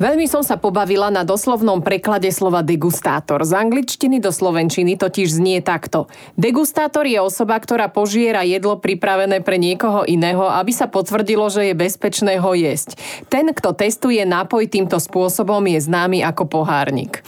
Veľmi som sa pobavila na doslovnom preklade slova degustátor. Z angličtiny do slovenčiny totiž znie takto. Degustátor je osoba, ktorá požiera jedlo pripravené pre niekoho iného, aby sa potvrdilo, že je bezpečné ho jesť. Ten, kto testuje nápoj týmto spôsobom, je známy ako pohárnik.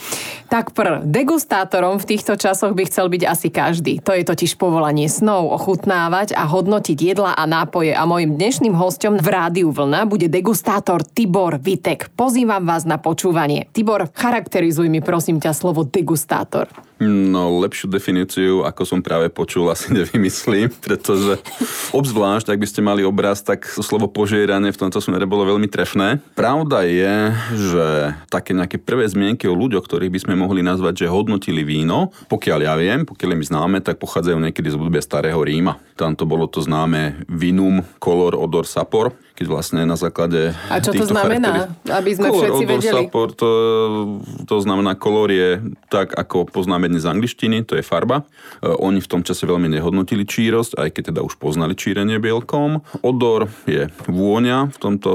Tak pr, degustátorom v týchto časoch by chcel byť asi každý. To je totiž povolanie snov, ochutnávať a hodnotiť jedla a nápoje. A môjim dnešným hostom v Rádiu Vlna bude degustátor Tibor Vitek. Pozývam vás na počúvanie. Tibor, charakterizuj mi prosím ťa slovo degustátor. No, lepšiu definíciu, ako som práve počul, asi nevymyslím, pretože obzvlášť, ak by ste mali obraz, tak slovo požieranie v tomto smere bolo veľmi trefné. Pravda je, že také nejaké prvé zmienky o ľuďoch, ktorých by sme mohli nazvať, že hodnotili víno, pokiaľ ja viem, pokiaľ je mi známe, tak pochádzajú niekedy z obdobia starého Ríma. Tam to bolo to známe vinum, color, odor, sapor, keď vlastne na základe A čo to znamená, aby sme color, všetci odor, vedeli? Sapor, to, to znamená, kolor je tak, ako poznáme dnes z angličtiny, to je farba. E, oni v tom čase veľmi nehodnotili čírosť, aj keď teda už poznali čírenie bielkom. Odor je vôňa, v tomto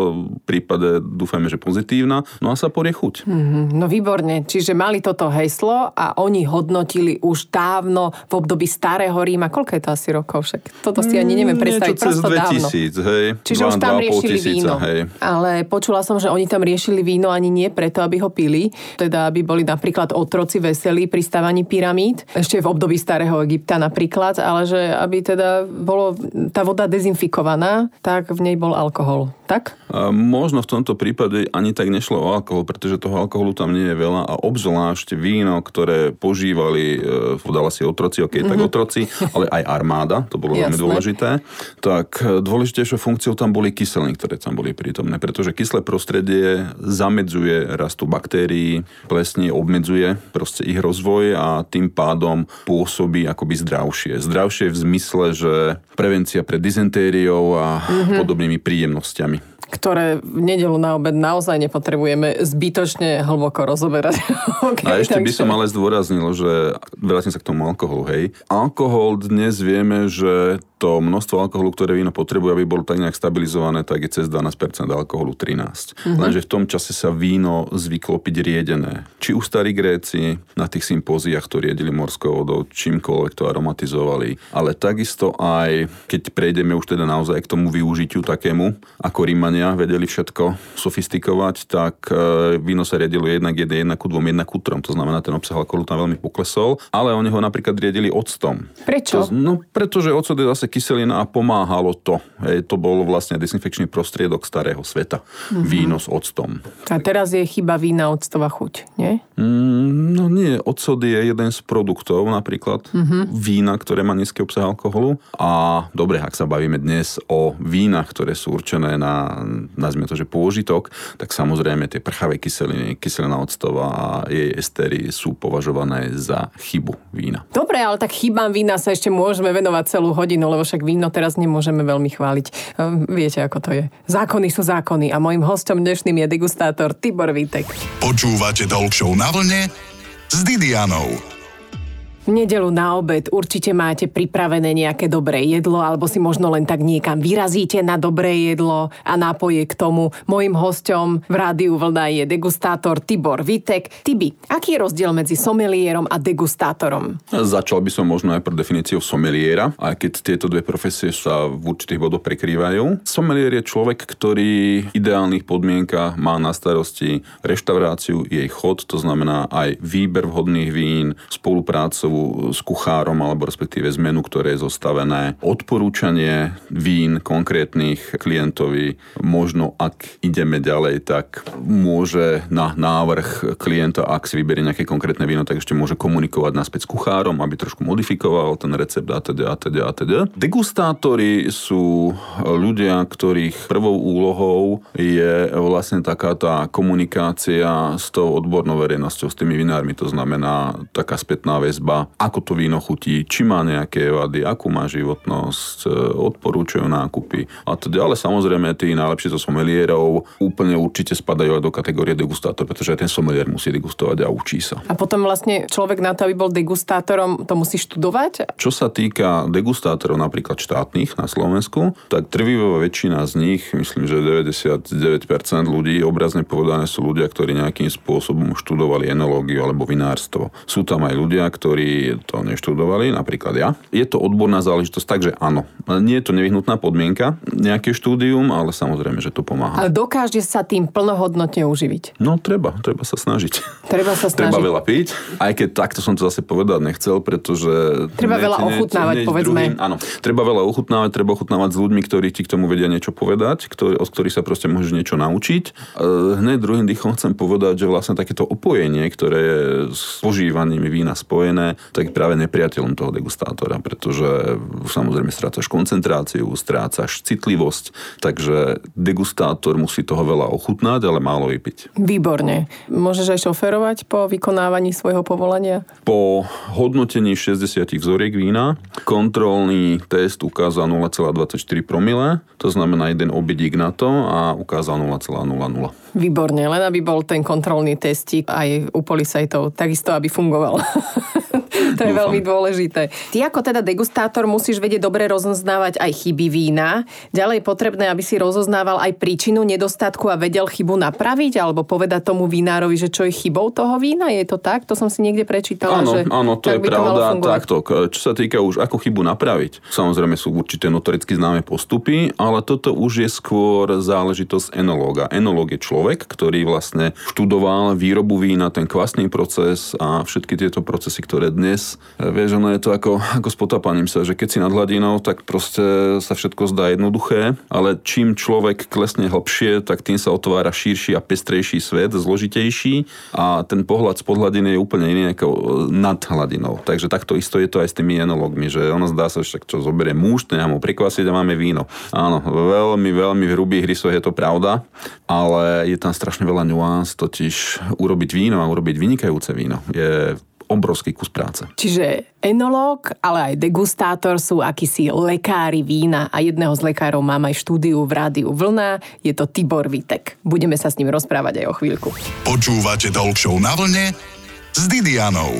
prípade dúfajme, že pozitívna. No a sapor je chuť. Mhm, no výborne, čiže mali toto heslo a oni hodnotili už dávno v období starého Ríma. Koľko je to asi rokov však? Toto si ani neviem predstaviť. Mm, Niečo cez prosto dávno. 2000, hej. Čiže Dva, už tam dva a pol riešili tisíca, víno. Hej. Ale počula som, že oni tam riešili víno ani nie preto, aby ho pili, teda aby boli napríklad otroci veselí pri stavaní pyramíd, ešte v období starého Egypta napríklad, ale že aby teda bolo tá voda dezinfikovaná, tak v nej bol alkohol. Tak? A možno v tomto prípade ani tak nešlo o alkohol, pretože toho alkoholu tam nie je veľa a obzvlášť víno, ktoré požívali, e, podala si otroci, ok, tak otroci, ale aj armáda, to bolo veľmi dôležité, tak e, dôležitejšou funkciou tam boli kyseliny, ktoré tam boli prítomné, pretože kyslé prostredie zamedzuje rastu baktérií, plesní obmedzuje proste ich rozvoj a tým pádom pôsobí akoby zdravšie. Zdravšie v zmysle, že prevencia pred dizentériou a podobnými príjemnosťami. ktoré v nedelu na obed naozaj nepotrebujeme zbytočne hlboko rozoberať. okay, A ešte by takže- som ale zdôraznil, že vrátim sa k tomu alkoholu, hej. Alkohol dnes vieme, že to množstvo alkoholu, ktoré víno potrebuje, aby bolo tak nejak stabilizované, tak je cez 12% alkoholu 13. Mhm. Lenže v tom čase sa víno zvyklo piť riedené. Či už starí Gréci na tých sympóziách to riedili morskou vodou, čímkoľvek to aromatizovali. Ale takisto aj, keď prejdeme už teda naozaj k tomu využitiu takému, ako Rímania vedeli všetko sofistikovať, tak e, víno sa riedilo jednak 1, 1 ku 2, 1 ku 3. To znamená, ten obsah alkoholu tam veľmi poklesol, ale oni ho napríklad riedili octom. Prečo? To, no, pretože ocot je zase kyselina a pomáhalo to. Hej, to bol vlastne dezinfekčný prostriedok starého sveta. Mhm. Víno s octom. A teraz je chyba vína octová chuť, nie? Mm, no nie, ocot je jeden z produktov napríklad Mhm. vína, ktoré má nízky obsah alkoholu. A dobre, ak sa bavíme dnes o vínach, ktoré sú určené na, nazvime to, že pôžitok, tak samozrejme tie prchavé kyseliny, kyselina octová a jej estery sú považované za chybu vína. Dobre, ale tak chybám vína sa ešte môžeme venovať celú hodinu, lebo však víno teraz nemôžeme veľmi chváliť. Ehm, Viete, ako to je. Zákony sú zákony a môjim hostom dnešným je degustátor Tibor Vítek. Počúvate Talk na vlne s Didianou. Nedelu na obed určite máte pripravené nejaké dobré jedlo, alebo si možno len tak niekam vyrazíte na dobré jedlo a nápoje k tomu. Mojím hostom v rádiu Vlna je degustátor Tibor Vitek. Tibi, aký je rozdiel medzi somelierom a degustátorom? Začal by som možno aj pre definíciou someliéra, aj keď tieto dve profesie sa v určitých bodoch prekrývajú. Someliér je človek, ktorý v ideálnych podmienkach má na starosti reštauráciu, jej chod, to znamená aj výber vhodných vín, spoluprácu s kuchárom alebo respektíve z menu, ktoré je zostavené, odporúčanie vín konkrétnych klientovi. Možno ak ideme ďalej, tak môže na návrh klienta, ak si vyberie nejaké konkrétne víno, tak ešte môže komunikovať naspäť s kuchárom, aby trošku modifikoval ten recept a teda a teda a teda. Degustátori sú ľudia, ktorých prvou úlohou je vlastne taká tá komunikácia s tou odbornou verejnosťou, s tými vinármi. To znamená taká spätná väzba, ako to víno chutí, či má nejaké vady, akú má životnosť, e, odporúčajú nákupy a teda. Ale samozrejme, tí najlepší zo somelierov úplne určite spadajú aj do kategórie degustátor, pretože aj ten somelier musí degustovať a učí sa. A potom vlastne človek na to, aby bol degustátorom, to musí študovať? Čo sa týka degustátorov napríklad štátnych na Slovensku, tak trvivá väčšina z nich, myslím, že 99% ľudí, obrazne povedané sú ľudia, ktorí nejakým spôsobom študovali enológiu alebo vinárstvo. Sú tam aj ľudia, ktorí to neštudovali, napríklad ja. Je to odborná záležitosť, takže áno. Nie je to nevyhnutná podmienka, nejaké štúdium, ale samozrejme, že to pomáha. Ale dokáže sa tým plnohodnotne uživiť? No treba, treba sa snažiť. Treba sa snažiť. Treba veľa piť, aj keď takto som to zase povedať nechcel, pretože... Treba veľa ochutnávať, povedzme. Druhým, áno, treba veľa ochutnávať, treba ochutnávať s ľuďmi, ktorí ti k tomu vedia niečo povedať, ktorý, od ktorých sa proste môžeš niečo naučiť. E, hneď druhým dýchom chcem povedať, že vlastne takéto opojenie, ktoré je s požívaním vína spojené, tak práve nepriateľom toho degustátora, pretože samozrejme strácaš koncentráciu, strácaš citlivosť, takže degustátor musí toho veľa ochutnať, ale málo vypiť. Výborne. Môžeš aj šoferovať po vykonávaní svojho povolania? Po hodnotení 60 vzoriek vína kontrolný test ukázal 0,24 promile, to znamená jeden obidík na to a ukázal 0,00. Výborne, len aby bol ten kontrolný testík aj u policajtov, takisto aby fungoval. to je veľmi dôležité. Ty ako teda degustátor musíš vedieť dobre rozoznávať aj chyby vína. Ďalej je potrebné, aby si rozoznával aj príčinu nedostatku a vedel chybu napraviť alebo povedať tomu vinárovi, že čo je chybou toho vína. Je to tak? To som si niekde prečítala. Áno, že áno to je pravda. To takto, čo sa týka už ako chybu napraviť. Samozrejme sú určité notoricky známe postupy, ale toto už je skôr záležitosť enológa. Enológ je človek, ktorý vlastne študoval výrobu vína, ten kvasný proces a všetky tieto procesy, ktoré dnes, vieš, ono je to ako, ako s potapaním sa, že keď si nad hladinou, tak proste sa všetko zdá jednoduché, ale čím človek klesne hlbšie, tak tým sa otvára širší a pestrejší svet, zložitejší a ten pohľad z podhladiny je úplne iný ako nad hladinou. Takže takto isto je to aj s tými enologmi, že ono zdá sa, že čo zoberie muž, ten ho prekvasiť a máme víno. Áno, veľmi, veľmi v hrubých rysoch je to pravda, ale je tam strašne veľa nuans, totiž urobiť víno a urobiť vynikajúce víno je obrovský kus práce. Čiže enológ, ale aj degustátor sú akísi lekári vína a jedného z lekárov mám aj štúdiu v rádiu Vlna, je to Tibor Vitek. Budeme sa s ním rozprávať aj o chvíľku. Počúvate Talk na vlne s Didianou.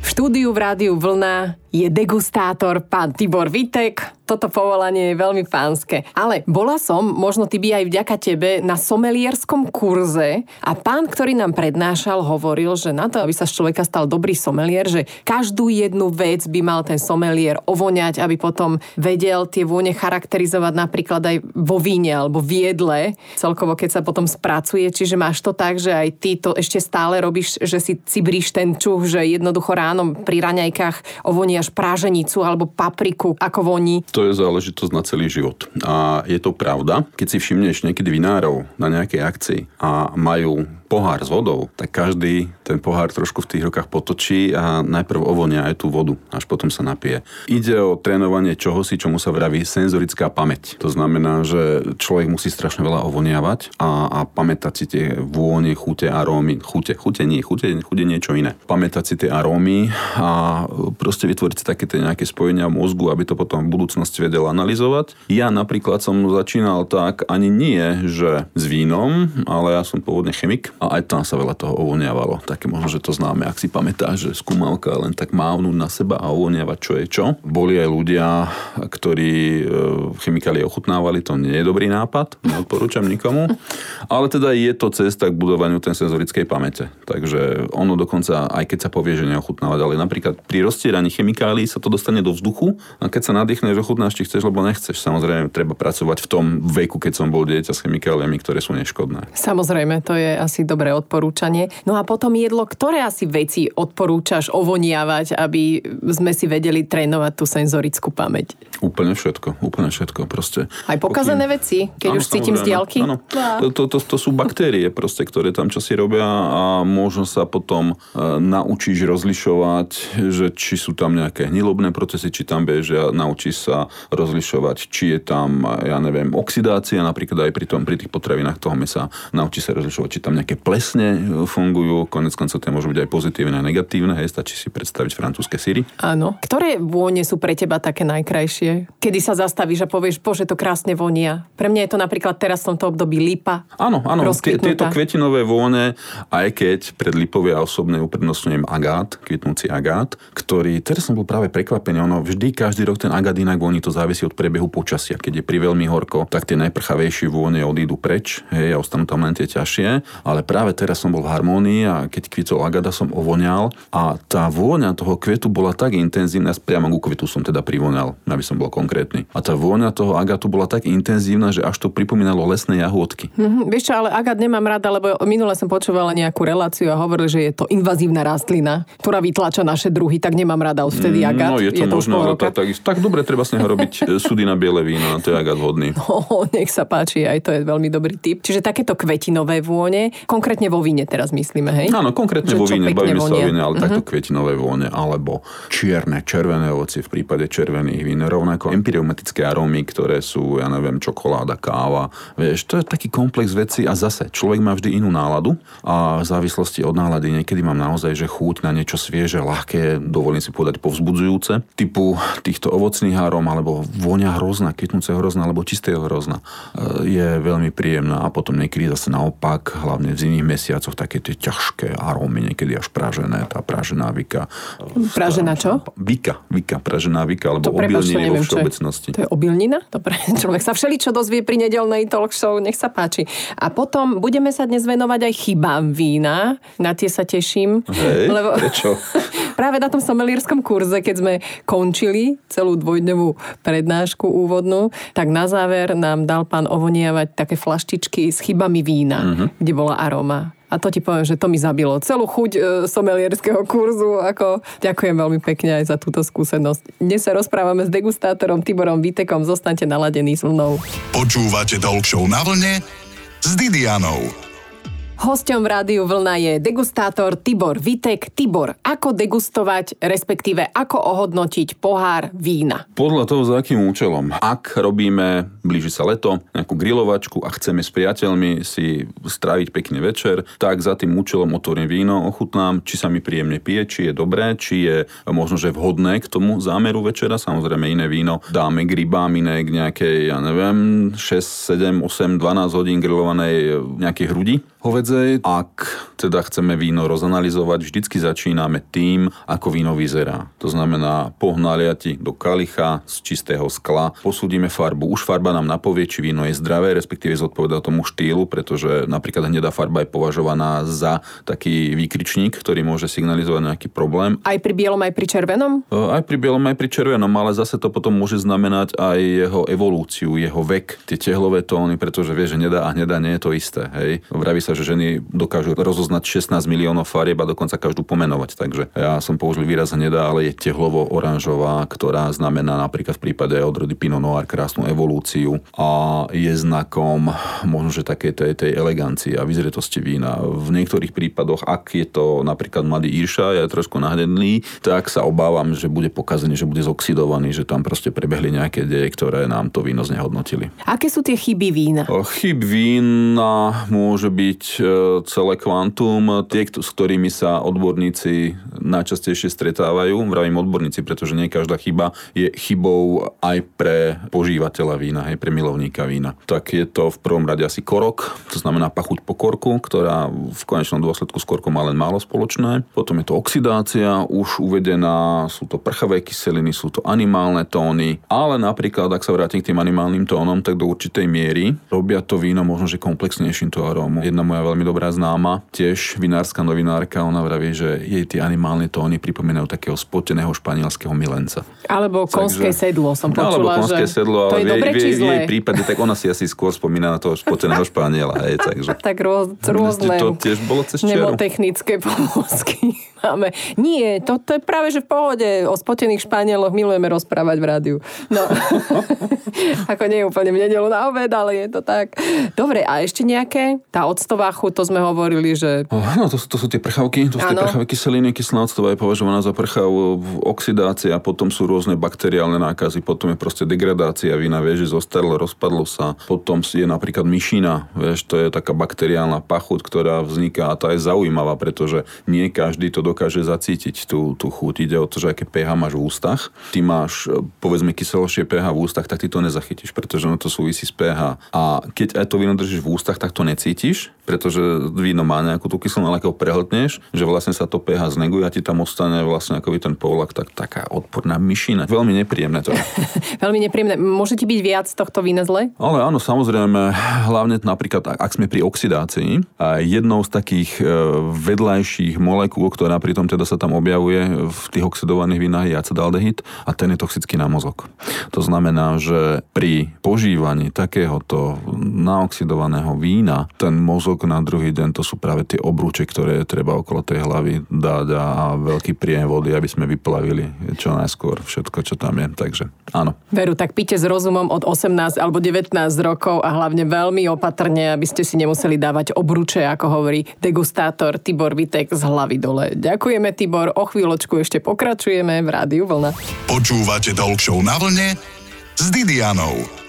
V štúdiu v rádiu Vlna je degustátor pán Tibor Vitek, toto povolanie je veľmi pánske. Ale bola som, možno ty by aj vďaka tebe, na somelierskom kurze a pán, ktorý nám prednášal, hovoril, že na to, aby sa z človeka stal dobrý somelier, že každú jednu vec by mal ten somelier ovoňať, aby potom vedel tie vône charakterizovať napríklad aj vo víne alebo v jedle, celkovo keď sa potom spracuje. Čiže máš to tak, že aj ty to ešte stále robíš, že si cibríš ten čuch, že jednoducho ráno pri raňajkách ovoniaš práženicu alebo papriku, ako voní. To je záležitosť na celý život. A je to pravda, keď si všimneš niekedy vinárov na nejakej akcii a majú pohár s vodou, tak každý ten pohár trošku v tých rukách potočí a najprv ovonia aj tú vodu, až potom sa napije. Ide o trénovanie čohosi, čomu sa vraví senzorická pamäť. To znamená, že človek musí strašne veľa ovoniavať a, a pamätať si tie vône, chute, arómy. Chute, chute nie, chute, chute niečo iné. Pamätať si tie arómy a proste vytvoriť si také tie nejaké spojenia v mozgu, aby to potom v budúcnosti vedel analyzovať. Ja napríklad som začínal tak ani nie, že s vínom, ale ja som pôvodne chemik a aj tam sa veľa toho ovoniavalo. Také možno, že to známe, ak si pamätáš, že skúmalka len tak mávnuť na seba a ovoniavať čo je čo. Boli aj ľudia, ktorí e, chemikálie ochutnávali, to nie je dobrý nápad, neodporúčam nikomu. Ale teda je to cesta k budovaniu ten senzorickej pamäte. Takže ono dokonca, aj keď sa povie, že neochutnávať, ale napríklad pri roztieraní chemikálií sa to dostane do vzduchu a keď sa nadýchneš, ochutnáš, či chceš, lebo nechceš. Samozrejme, treba pracovať v tom veku, keď som bol dieťa s chemikáliami, ktoré sú neškodné. Samozrejme, to je asi dobré odporúčanie. No a potom jedlo, ktoré asi veci odporúčaš ovoniavať, aby sme si vedeli trénovať tú senzorickú pamäť? Úplne všetko, úplne všetko. Proste. Aj pokazané pokým... veci, keď áno, už cítim z diaľky? Áno. To, to, to, to sú baktérie, proste, ktoré tam čosi robia a možno sa potom e, naučíš rozlišovať, že či sú tam nejaké hnilobné procesy, či tam bežia, naučíš sa rozlišovať, či je tam, ja neviem, oxidácia, napríklad aj pri, tom, pri tých potravinách toho mesa, naučíš sa rozlišovať, či tam nejaké plesne fungujú, konec koncov to môžu byť aj pozitívne a negatívne, hej, stačí si predstaviť francúzske síry. Áno. Ktoré vône sú pre teba také najkrajšie? Kedy sa zastavíš a povieš, bože, to krásne vonia. Pre mňa je to napríklad teraz v tomto období lipa. Áno, áno, tie, tieto kvetinové vône, aj keď pred lipou ja osobne uprednostňujem agát, kvitnúci agát, ktorý, teraz som bol práve prekvapený, ono vždy každý rok ten agát inak voní, to závisí od priebehu počasia. Keď je pri veľmi horko, tak tie najprchavejšie vône odídu preč, hej, a ostanú tam len tie ťažšie, ale práve teraz som bol v harmónii a keď kvitol agada som ovoňal a tá vôňa toho kvetu bola tak intenzívna, priamo ku kvetu som teda privoňal, aby som bol konkrétny. A tá vôňa toho agatu bola tak intenzívna, že až to pripomínalo lesné jahôdky. Mm-hmm. Vieš čo, ale agát nemám rada, lebo minule som počúvala nejakú reláciu a hovorili, že je to invazívna rastlina, ktorá vytlača naše druhy, tak nemám rada odvtedy mm, agát. No je to, je to možno, ale tak, tak, tak, dobre, treba s neho robiť e, sudy na biele víno, to je agát vhodný. No, nech sa páči, aj to je veľmi dobrý tip. Čiže takéto kvetinové vône, konkrétne vo víne teraz myslíme, hej? Áno, konkrétne že vo víne, bavíme sa o víne, ale uh-huh. takto kvetinové vône, alebo čierne, červené ovocie v prípade červených vín, rovnako empiriomatické arómy, ktoré sú, ja neviem, čokoláda, káva, vieš, to je taký komplex veci a zase človek má vždy inú náladu a v závislosti od nálady niekedy mám naozaj, že chuť na niečo svieže, ľahké, dovolím si povedať povzbudzujúce, typu týchto ovocných arom alebo vonia hrozna, kytnúce hrozna alebo čistého hrozna e, je veľmi príjemná a potom niekedy zase naopak, hlavne v zimných mesiacoch, také tie ťažké arómy, niekedy až pražené, tá pražená vika. Pražená čo? Vika, vika, pražená vika, alebo obilniny vo všeobecnosti. To je obilnina? Dobre, človek sa všeličo dozvie pri nedelnej talk show, nech sa páči. A potom budeme sa dnes venovať aj chybám vína, na tie sa teším. Hej, lebo... prečo? práve na tom somelierskom kurze, keď sme končili celú dvojdňovú prednášku úvodnú, tak na záver nám dal pán ovoniavať také flaštičky s chybami vína, uh-huh. kde bola aroma. A to ti poviem, že to mi zabilo celú chuť e, somelierského kurzu. Ako, ďakujem veľmi pekne aj za túto skúsenosť. Dnes sa rozprávame s degustátorom Tiborom Vitekom. Zostaňte naladení s vlnou. Počúvate Talk na vlne s Didianou. Hosťom v rádiu Vlna je degustátor Tibor Vitek. Tibor, ako degustovať, respektíve ako ohodnotiť pohár vína? Podľa toho, za akým účelom. Ak robíme, blíži sa leto, nejakú grilovačku a chceme s priateľmi si stráviť pekný večer, tak za tým účelom otvorím víno, ochutnám, či sa mi príjemne pije, či je dobré, či je možno, že vhodné k tomu zámeru večera. Samozrejme iné víno dáme k rybám, iné k nejakej, ja neviem, 6, 7, 8, 12 hodín grillovanej nejakej hrudi hovedzej. Ak teda chceme víno rozanalizovať, vždycky začíname tým, ako víno vyzerá. To znamená, pohnaliati do kalicha z čistého skla, posúdime farbu. Už farba nám napovie, či víno je zdravé, respektíve zodpoveda tomu štýlu, pretože napríklad hnedá farba je považovaná za taký výkričník, ktorý môže signalizovať nejaký problém. Aj pri bielom, aj pri červenom? Aj pri bielom, aj pri červenom, ale zase to potom môže znamenať aj jeho evolúciu, jeho vek, tie tehlové tóny, pretože vie, že hnedá a hnedá nie je to isté. Hej. Vraví sa, že ženy dokážu rozoznať 16 miliónov farieb a dokonca každú pomenovať. Takže ja som použil výraz hnedá, ale je tehlovo-oranžová, ktorá znamená napríklad v prípade odrody Pinot Noir krásnu evolúciu a je znakom možno, že také tej, tej elegancie a vyzretosti vína. V niektorých prípadoch, ak je to napríklad mladý Irša, je trošku nahnedný, tak sa obávam, že bude pokazený, že bude zoxidovaný, že tam proste prebehli nejaké deje, ktoré nám to víno znehodnotili. Aké sú tie chyby vína? Chyb vína môže byť celé kvantum. Tie, s ktorými sa odborníci najčastejšie stretávajú, vravím odborníci, pretože nie každá chyba je chybou aj pre požívateľa vína, aj pre milovníka vína. Tak je to v prvom rade asi korok, to znamená pachuť po korku, ktorá v konečnom dôsledku s korkom má len málo spoločné. Potom je to oxidácia, už uvedená, sú to prchavé kyseliny, sú to animálne tóny, ale napríklad, ak sa vrátim k tým animálnym tónom, tak do určitej miery robia to víno možno, že komplexnejším to arómu. Jedna moja veľmi dobrá známa, tiež vinárska novinárka, ona vraví, že jej tie animálne tóny pripomínajú takého spoteného španielského milenca. Alebo konské Takže, sedlo som počula, Alebo konské že sedlo, ale v, jej, v, jej prípade, tak ona si asi skôr spomína na toho spoteného španiela. Hej, takže. tak rôz, rôzne to tiež bolo cez technické pomôcky máme. Nie, to, to je práve, že v pohode. O spotených Španieloch milujeme rozprávať v rádiu. No. Ako nie úplne v nedelu na obed, ale je to tak. Dobre, a ešte nejaké? Tá octová chuť, to sme hovorili, že... Oh, no, to, to sú tie prchavky, to sú tie prchavky kyseliny, kyselná octová je považovaná za prchav, oxidácia, potom sú rôzne bakteriálne nákazy, potom je proste degradácia vína, vieš, že zostarlo, rozpadlo sa, potom je napríklad myšina, vieš, to je taká bakteriálna pachuť, ktorá vzniká a tá je zaujímavá, pretože nie každý to dokáže zacítiť, tú, tú chuť. Ide o to, že aké pH máš v ústach. Ty máš, povedzme, kyselošie pH v ústach, tak ty to nezachytíš, pretože ono to súvisí s pH. A keď aj to víno držíš v ústach, tak to necítiš, pretože víno má nejakú tú kyselinu, ale ako prehltneš, že vlastne sa to pH zneguje a ti tam ostane vlastne ako ten povlak, tak taká odporná myšina. Veľmi nepríjemné to. Veľmi nepríjemné. Môže ti byť viac tohto vína zle? Ale áno, samozrejme, hlavne napríklad, ak sme pri oxidácii, a jednou z takých e, vedľajších molekúl, ktorá pritom teda sa tam objavuje v tých oxidovaných vínach je acetaldehyd a ten je toxický na mozog. To znamená, že pri požívaní takéhoto naoxidovaného vína ten mozog na druhý deň to sú práve tie obrúče, ktoré treba okolo tej hlavy dať a veľký príjem vody, aby sme vyplavili čo najskôr všetko, čo tam je. Takže áno. Veru, tak píte s rozumom od 18 alebo 19 rokov a hlavne veľmi opatrne, aby ste si nemuseli dávať obruče, ako hovorí degustátor Tibor Vitek z hlavy dole. Ďakujeme Tibor, o chvíľočku ešte pokračujeme v Rádiu Vlna. Počúvate Talk na vlne s Didianou.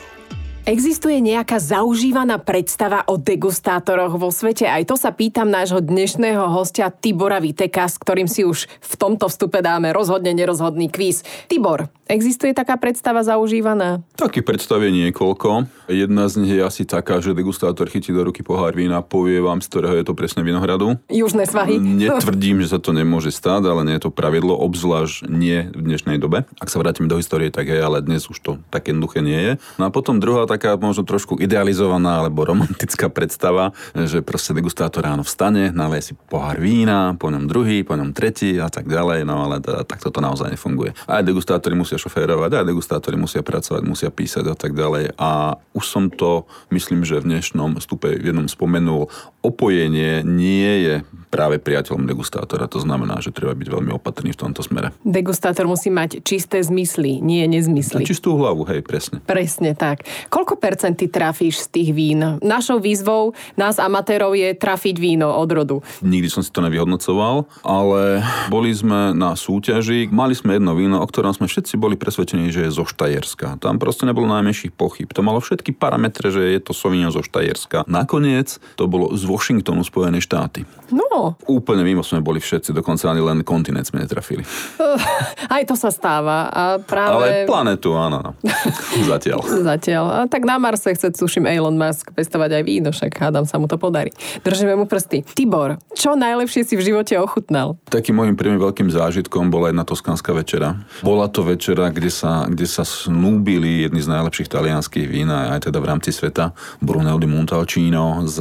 Existuje nejaká zaužívaná predstava o degustátoroch vo svete? Aj to sa pýtam nášho dnešného hostia Tibora Viteka, s ktorým si už v tomto vstupe dáme rozhodne nerozhodný kvíz. Tibor, existuje taká predstava zaužívaná? Taký predstav je niekoľko. Jedna z nich je asi taká, že degustátor chytí do ruky pohár vína, povie vám, z ktorého je to presne vinohradu. Južné svahy. Netvrdím, že sa to nemôže stať, ale nie je to pravidlo, obzvlášť nie v dnešnej dobe. Ak sa vrátime do histórie, tak je, ale dnes už to také jednoduché nie je. No a potom druhá taká možno trošku idealizovaná alebo romantická predstava, že proste degustátor ráno vstane, naleje si pohár vína, po ňom druhý, po ňom tretí a tak ďalej, no ale teda, takto to naozaj nefunguje. Aj degustátori musia šoférovať, aj degustátori musia pracovať, musia písať a tak ďalej. A už som to, myslím, že v dnešnom stupe v jednom spomenul, opojenie nie je práve priateľom degustátora. To znamená, že treba byť veľmi opatrný v tomto smere. Degustátor musí mať čisté zmysly, nie nezmysly. čistú hlavu, hej, presne. Presne tak. Koľko percent ty trafíš z tých vín? Našou výzvou nás amatérov je trafiť víno od rodu. Nikdy som si to nevyhodnocoval, ale boli sme na súťaži, mali sme jedno víno, o ktorom sme všetci boli presvedčení, že je zo Štajerska. Tam proste nebolo najmenších pochyb. To malo všetky parametre, že je to Sauvignon zo Štajerska. Nakoniec to bolo z Washingtonu, Spojené štáty. No. Úplne mimo sme boli všetci, dokonca ani len kontinent sme netrafili. Aj to sa stáva. A práve... Ale planetu, áno. No. Zatiaľ. Zatiaľ. A tak na Marse chce, tuším, Elon Musk pestovať aj víno, však hádam sa mu to podarí. Držíme mu prsty. Tibor, čo najlepšie si v živote ochutnal? Takým môjim prvým veľkým zážitkom bola jedna toskánska večera. Bola to večera, kde sa, kde sa snúbili jedni z najlepších talianských vín, aj teda v rámci sveta, Brunel di Montalcino s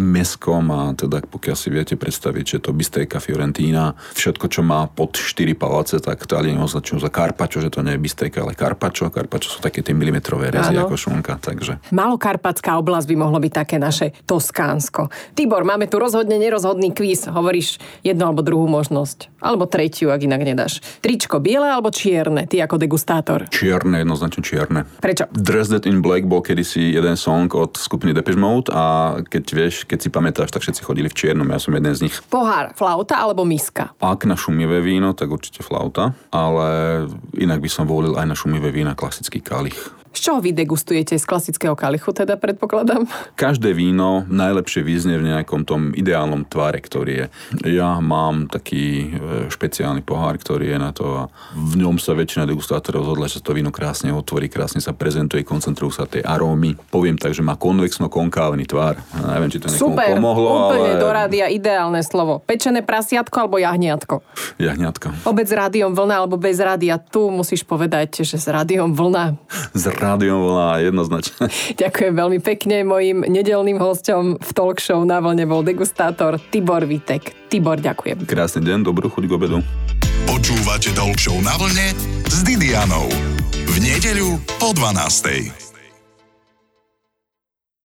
meskom a teda pokiaľ si viete predstaviť, že to bistejka Fiorentína, všetko, čo má pod 4 palace, tak Taliani označujú za karpačo, že to nie je bistejka, ale karpačo. Karpačo sú také tie milimetrové rezy ano. ako šunka. Takže. Malokarpatská oblasť by mohlo byť také naše Toskánsko. Tibor, máme tu rozhodne nerozhodný kvíz. Hovoríš jednu alebo druhú možnosť. Alebo tretiu, ak inak nedáš. Tričko biele alebo čierne, ty ako degustátor? Čierne, jednoznačne čierne. Prečo? Dressed in Black bol kedysi jeden song od skupiny Depeche Mode a keď vieš, keď si pamätáš, tak všetci chodili v čiernom, ja som jeden z nich. Pohár, flauta alebo miska? Ak na šumivé víno, tak určite flauta, ale inak by som volil aj na šumivé vína klasický kalich. Z čoho vy degustujete? Z klasického kalichu teda predpokladám? Každé víno najlepšie vyznie v nejakom tom ideálnom tvare, ktorý je. Ja mám taký e, špeciálny pohár, ktorý je na to a v ňom sa väčšina degustátorov rozhodla, že to víno krásne otvorí, krásne sa prezentuje, koncentrujú sa tie arómy. Poviem tak, že má konvexno-konkávny tvar. Ja neviem, či to niekomu Super, pomohlo, úplne ale... do rádia ideálne slovo. Pečené prasiatko alebo jahniatko? Jahniatko. Obec s rádiom vlna alebo bez rádia. Tu musíš povedať, že s rádiom vlna. Z rádiom volá jednoznačne. Ďakujem veľmi pekne. Mojim nedelným hostom v talk show na vlne bol degustátor Tibor Vitek. Tibor, ďakujem. Krásny deň, dobrú chuť k obedu. Počúvate talk show na vlne s Didianou. V nedeľu po 12.